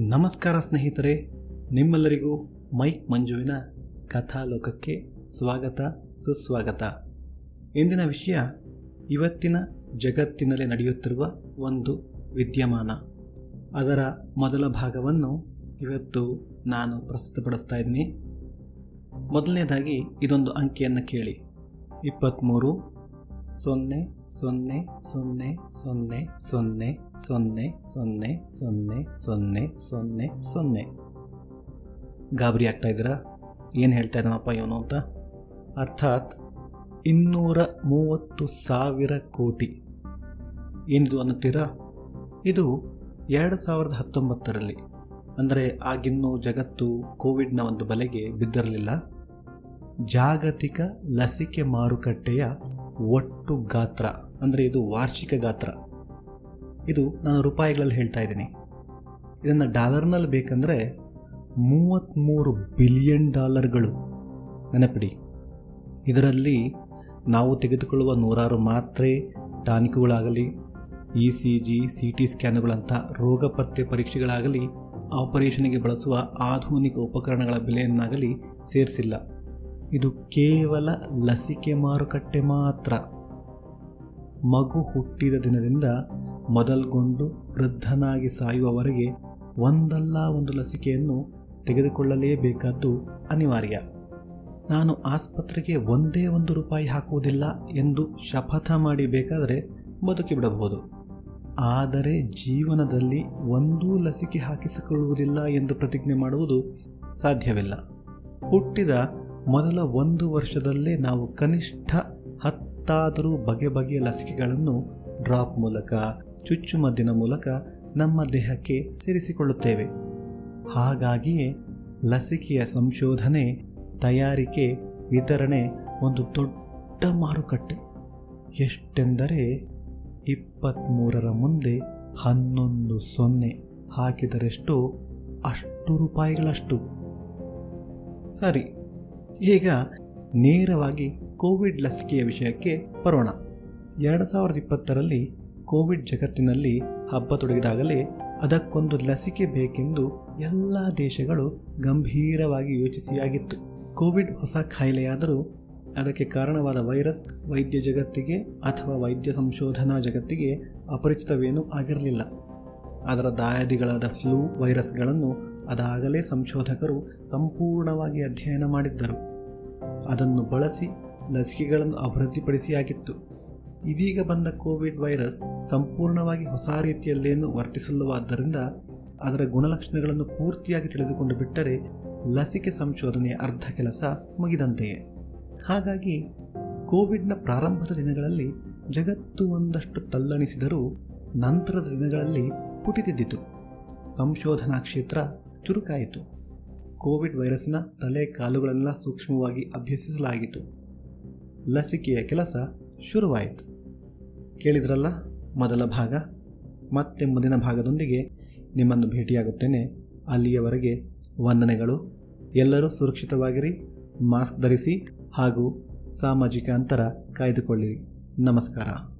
ನಮಸ್ಕಾರ ಸ್ನೇಹಿತರೆ, ನಿಮ್ಮೆಲ್ಲರಿಗೂ ಮೈಕ್ ಮಂಜುವಿನ ಕಥಾಲೋಕಕ್ಕೆ ಸ್ವಾಗತ, ಸುಸ್ವಾಗತ. ಇಂದಿನ ವಿಷಯ, ಇವತ್ತಿನ ಜಗತ್ತಿನಲ್ಲಿ ನಡೆಯುತ್ತಿರುವ ಒಂದು ವಿದ್ಯಮಾನ. ಅದರ ಮೊದಲ ಭಾಗವನ್ನು ಇವತ್ತು ನಾನು ಪ್ರಸ್ತುತಪಡಿಸ್ತಾ ಇದ್ದೀನಿ. ಮೊದಲನೇದಾಗಿ ಇದೊಂದು ಅಂಕಿಯನ್ನು ಕೇಳಿ. ಇಪ್ಪತ್ತ್ಮೂರು ಸೊನ್ನೆ ಸೊನ್ನೆ ಸೊನ್ನೆ ಸೊನ್ನೆ ಸೊನ್ನೆ ಸೊನ್ನೆ ಸೊನ್ನೆ ಸೊನ್ನೆ ಸೊನ್ನೆ ಸೊನ್ನೆ ಸೊನ್ನೆ ಗಾಬರಿ ಆಗ್ತಾ ಇದ್ದೀರಾ ಏನು ಹೇಳ್ತಾ ಇದ್ದಾನಪ್ಪ ಇವನು ಅಂತ ಅರ್ಥಾತ್ ಇನ್ನೂರ ಮೂವತ್ತು ಸಾವಿರ ಕೋಟಿ ಏನಿದು ಅನ್ನುತ್ತೀರಾ ಇದು ಎರಡು ಸಾವಿರದ ಹತ್ತೊಂಬತ್ತರಲ್ಲಿ ಅಂದರೆ ಆಗಿನ್ನೂ ಜಗತ್ತು ಕೋವಿಡ್ನ ಒಂದು ಬಲೆಗೆ ಬಿದ್ದಿರಲಿಲ್ಲ ಜಾಗತಿಕ ಲಸಿಕೆ ಮಾರುಕಟ್ಟೆಯ ಒಟ್ಟು ಗಾತ್ರ, ಅಂದರೆ ಇದು ವಾರ್ಷಿಕ ಗಾತ್ರ. ಇದು ನಾನು ರೂಪಾಯಿಗಳಲ್ಲಿ ಹೇಳ್ತಾ ಇದ್ದೀನಿ. ಇದನ್ನು ಡಾಲರ್ನಲ್ಲಿ ಬೇಕಂದರೆ ಮೂವತ್ತ್ಮೂರು ಬಿಲಿಯನ್ ಡಾಲರ್ಗಳು. ನೆನಪಿಡಿ. ಇದರಲ್ಲಿ ನಾವು ತೆಗೆದುಕೊಳ್ಳುವ ನೂರಾರು ಮಾತ್ರೆ ಟಾನಿಕ್ಗಳಾಗಲಿ, E C G, C T ಸ್ಕ್ಯಾನುಗಳಂಥ ರೋಗ ಪತ್ತೆ ಪರೀಕ್ಷೆಗಳಾಗಲಿ, ಆಪರೇಷನ್ಗೆ ಬಳಸುವ ಆಧುನಿಕ ಉಪಕರಣಗಳ ಬೆಲೆಯನ್ನಾಗಲಿ ಸೇರಿಸಿಲ್ಲ. ಇದು ಕೇವಲ ಲಸಿಕೆ ಮಾರುಕಟ್ಟೆ ಮಾತ್ರ. ಮಗು ಹುಟ್ಟಿದ ದಿನದಿಂದ ಮೊದಲ್ಗೊಂಡು ವೃದ್ಧನಾಗಿ ಸಾಯುವವರೆಗೆ ಒಂದಲ್ಲ ಒಂದು ಲಸಿಕೆಯನ್ನು ತೆಗೆದುಕೊಳ್ಳಲೇಬೇಕಾದ್ದು ಅನಿವಾರ್ಯ. ನಾನು ಆಸ್ಪತ್ರೆಗೆ ಒಂದೇ ಒಂದು ರೂಪಾಯಿ ಹಾಕುವುದಿಲ್ಲ ಎಂದು ಶಪಥ ಮಾಡಿ ಬೇಕಾದರೆ ಬದುಕಿ ಬಿಡಬಹುದು. ಆದರೆ ಜೀವನದಲ್ಲಿ ಒಂದೂ ಲಸಿಕೆ ಹಾಕಿಸಿಕೊಳ್ಳುವುದಿಲ್ಲ ಎಂದು ಪ್ರತಿಜ್ಞೆ ಮಾಡುವುದು ಸಾಧ್ಯವಿಲ್ಲ. ಹುಟ್ಟಿದ ಮೊದಲ ಒಂದು ವರ್ಷದಲ್ಲೇ ನಾವು ಕನಿಷ್ಠ ಹತ್ತಾದರೂ ಬಗೆ ಬಗೆಯ ಲಸಿಕೆಗಳನ್ನು ಡ್ರಾಪ್ ಮೂಲಕ ಚುಚ್ಚುಮದ್ದಿನ ಮೂಲಕ ನಮ್ಮ ದೇಹಕ್ಕೆ ಸೇರಿಸಿಕೊಳ್ಳುತ್ತೇವೆ. ಹಾಗಾಗಿಯೇ ಲಸಿಕೆಯ ಸಂಶೋಧನೆ, ತಯಾರಿಕೆ, ವಿತರಣೆ ಒಂದು ದೊಡ್ಡ ಮಾರುಕಟ್ಟೆ. ಎಷ್ಟೆಂದರೆ ಇಪ್ಪತ್ತ್ಮೂರರ ಮುಂದೆ ಹನ್ನೊಂದು ಸೊನ್ನೆ ಹಾಕಿದರೆಷ್ಟು ಅಷ್ಟು ರೂಪಾಯಿಗಳಷ್ಟು. ಸರಿ. ಈಗ ನೇರವಾಗಿ ಕೋವಿಡ್ ಲಸಿಕೆಯ ವಿಷಯಕ್ಕೆ ಬರೋಣ. ಎರಡು ಸಾವಿರದ ಇಪ್ಪತ್ತರಲ್ಲಿ ಕೋವಿಡ್ ಜಗತ್ತಿನಲ್ಲಿ ಹಬ್ಬ ತೊಡಗಿದಾಗಲೇ ಅದಕ್ಕೊಂದು ಲಸಿಕೆ ಬೇಕೆಂದು ಎಲ್ಲ ದೇಶಗಳು ಗಂಭೀರವಾಗಿ ಯೋಚಿಸಿಯಾಗಿತ್ತು. ಕೋವಿಡ್ ಹೊಸ ಕಾಯಿಲೆಯಾದರೂ ಅದಕ್ಕೆ ಕಾರಣವಾದ ವೈರಸ್ ವೈದ್ಯ ಜಗತ್ತಿಗೆ ಅಥವಾ ವೈದ್ಯ ಸಂಶೋಧನಾ ಜಗತ್ತಿಗೆ ಅಪರಿಚಿತವೇನೂ ಆಗಿರಲಿಲ್ಲ. ಅದರ ದಾಯಾದಿಗಳಾದ ಫ್ಲೂ ವೈರಸ್ಗಳನ್ನು ಅದಾಗಲೇ ಸಂಶೋಧಕರು ಸಂಪೂರ್ಣವಾಗಿ ಅಧ್ಯಯನ ಮಾಡಿದ್ದರು. ಅದನ್ನು ಬಳಸಿ ಲಸಿಕೆಗಳನ್ನು ಅಭಿವೃದ್ಧಿಪಡಿಸಿಯಾಗಿತ್ತು. ಇದೀಗ ಬಂದ ಕೋವಿಡ್ ವೈರಸ್ ಸಂಪೂರ್ಣವಾಗಿ ಹೊಸ ರೀತಿಯಲ್ಲೇನು ವರ್ತಿಸಲ್ಲವಾದ್ದರಿಂದ ಅದರ ಗುಣಲಕ್ಷಣಗಳನ್ನು ಪೂರ್ತಿಯಾಗಿ ತಿಳಿದುಕೊಂಡು ಬಿಟ್ಟರೆ ಲಸಿಕೆ ಸಂಶೋಧನೆಯ ಅರ್ಧ ಕೆಲಸ ಮುಗಿದಂತೆಯೇ. ಹಾಗಾಗಿ ಕೋವಿಡ್ನ ಪ್ರಾರಂಭದ ದಿನಗಳಲ್ಲಿ ಜಗತ್ತು ಒಂದಷ್ಟು ತಲ್ಲಣಿಸಿದರೂ ನಂತರದ ದಿನಗಳಲ್ಲಿ ಪುಟಿತಿದ್ದಿತು. ಸಂಶೋಧನಾ ಕ್ಷೇತ್ರ ಚುರುಕಾಯಿತು. ಕೋವಿಡ್ ವೈರಸ್ನ ತಲೆ ಕಾಲುಗಳೆಲ್ಲ ಸೂಕ್ಷ್ಮವಾಗಿ ಅಭ್ಯಸಿಸಲಾಗಿತ್ತು. ಲಸಿಕೆಯ ಕೆಲಸ ಶುರುವಾಯಿತು. ಕೇಳಿದ್ರಲ್ಲ ಮೊದಲ ಭಾಗ? ಮತ್ತೆ ಮುಂದಿನ ಭಾಗದೊಂದಿಗೆ ನಿಮ್ಮನ್ನು ಭೇಟಿಯಾಗುತ್ತೇನೆ. ಅಲ್ಲಿಯವರೆಗೆ ವಂದನೆಗಳು. ಎಲ್ಲರೂ ಸುರಕ್ಷಿತವಾಗಿರಿ, ಮಾಸ್ಕ್ ಧರಿಸಿ ಹಾಗೂ ಸಾಮಾಜಿಕ ಅಂತರ ಕಾಯ್ದುಕೊಳ್ಳಿರಿ. ನಮಸ್ಕಾರ.